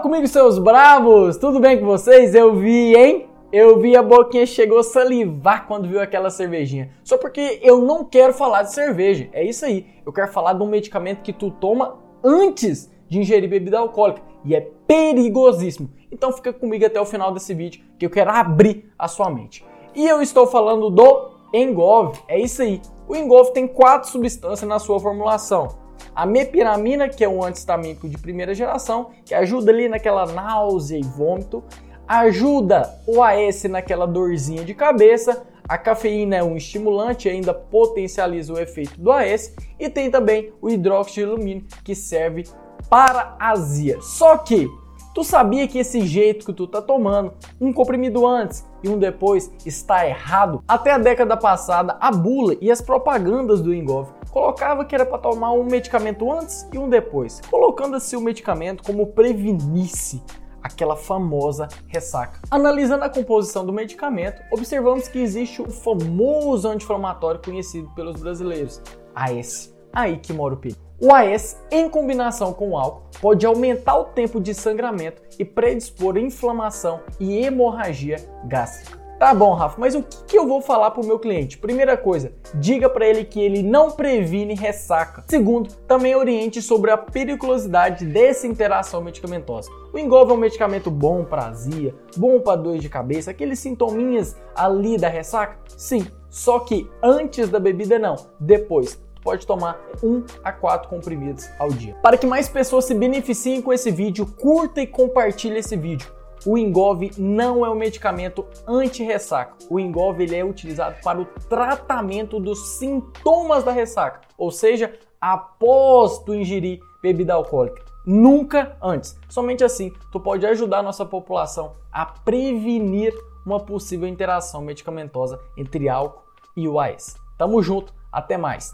comigo, seus bravos! Tudo bem com vocês? Eu vi, hein? Eu vi a boquinha chegou a salivar quando viu aquela cervejinha. Só porque eu não quero falar de cerveja. É isso aí. Eu quero falar de um medicamento que tu toma antes de ingerir bebida alcoólica. E é perigosíssimo. Então fica comigo até o final desse vídeo que eu quero abrir a sua mente. E eu estou falando do Engov. É isso aí. O Engov tem quatro substâncias na sua formulação a mepiramina, que é um antistamínico de primeira geração, que ajuda ali naquela náusea e vômito, ajuda o AS naquela dorzinha de cabeça, a cafeína é um estimulante ainda potencializa o efeito do AS, e tem também o hidróxido de alumínio, que serve para azia. Só que Tu sabia que esse jeito que tu tá tomando, um comprimido antes e um depois, está errado? Até a década passada, a bula e as propagandas do Engov colocava que era para tomar um medicamento antes e um depois, colocando assim o medicamento como prevenisse aquela famosa ressaca. Analisando a composição do medicamento, observamos que existe o famoso anti-inflamatório conhecido pelos brasileiros, AS. Aí que mora o perigo. O AS, em combinação com o álcool, pode aumentar o tempo de sangramento e predispor inflamação e hemorragia gástrica. Tá bom, Rafa, mas o que, que eu vou falar para o meu cliente? Primeira coisa, diga para ele que ele não previne ressaca. Segundo, também oriente sobre a periculosidade dessa interação medicamentosa. O Engolve é um medicamento bom para azia, bom para dor de cabeça, aqueles sintominhas ali da ressaca? Sim, só que antes da bebida não, depois pode tomar 1 a 4 comprimidos ao dia. Para que mais pessoas se beneficiem com esse vídeo, curta e compartilhe esse vídeo. O Engov não é um medicamento anti-ressaca. O Engov ele é utilizado para o tratamento dos sintomas da ressaca, ou seja, após tu ingerir bebida alcoólica. Nunca antes. Somente assim tu pode ajudar a nossa população a prevenir uma possível interação medicamentosa entre álcool e o AS. Tamo junto, até mais.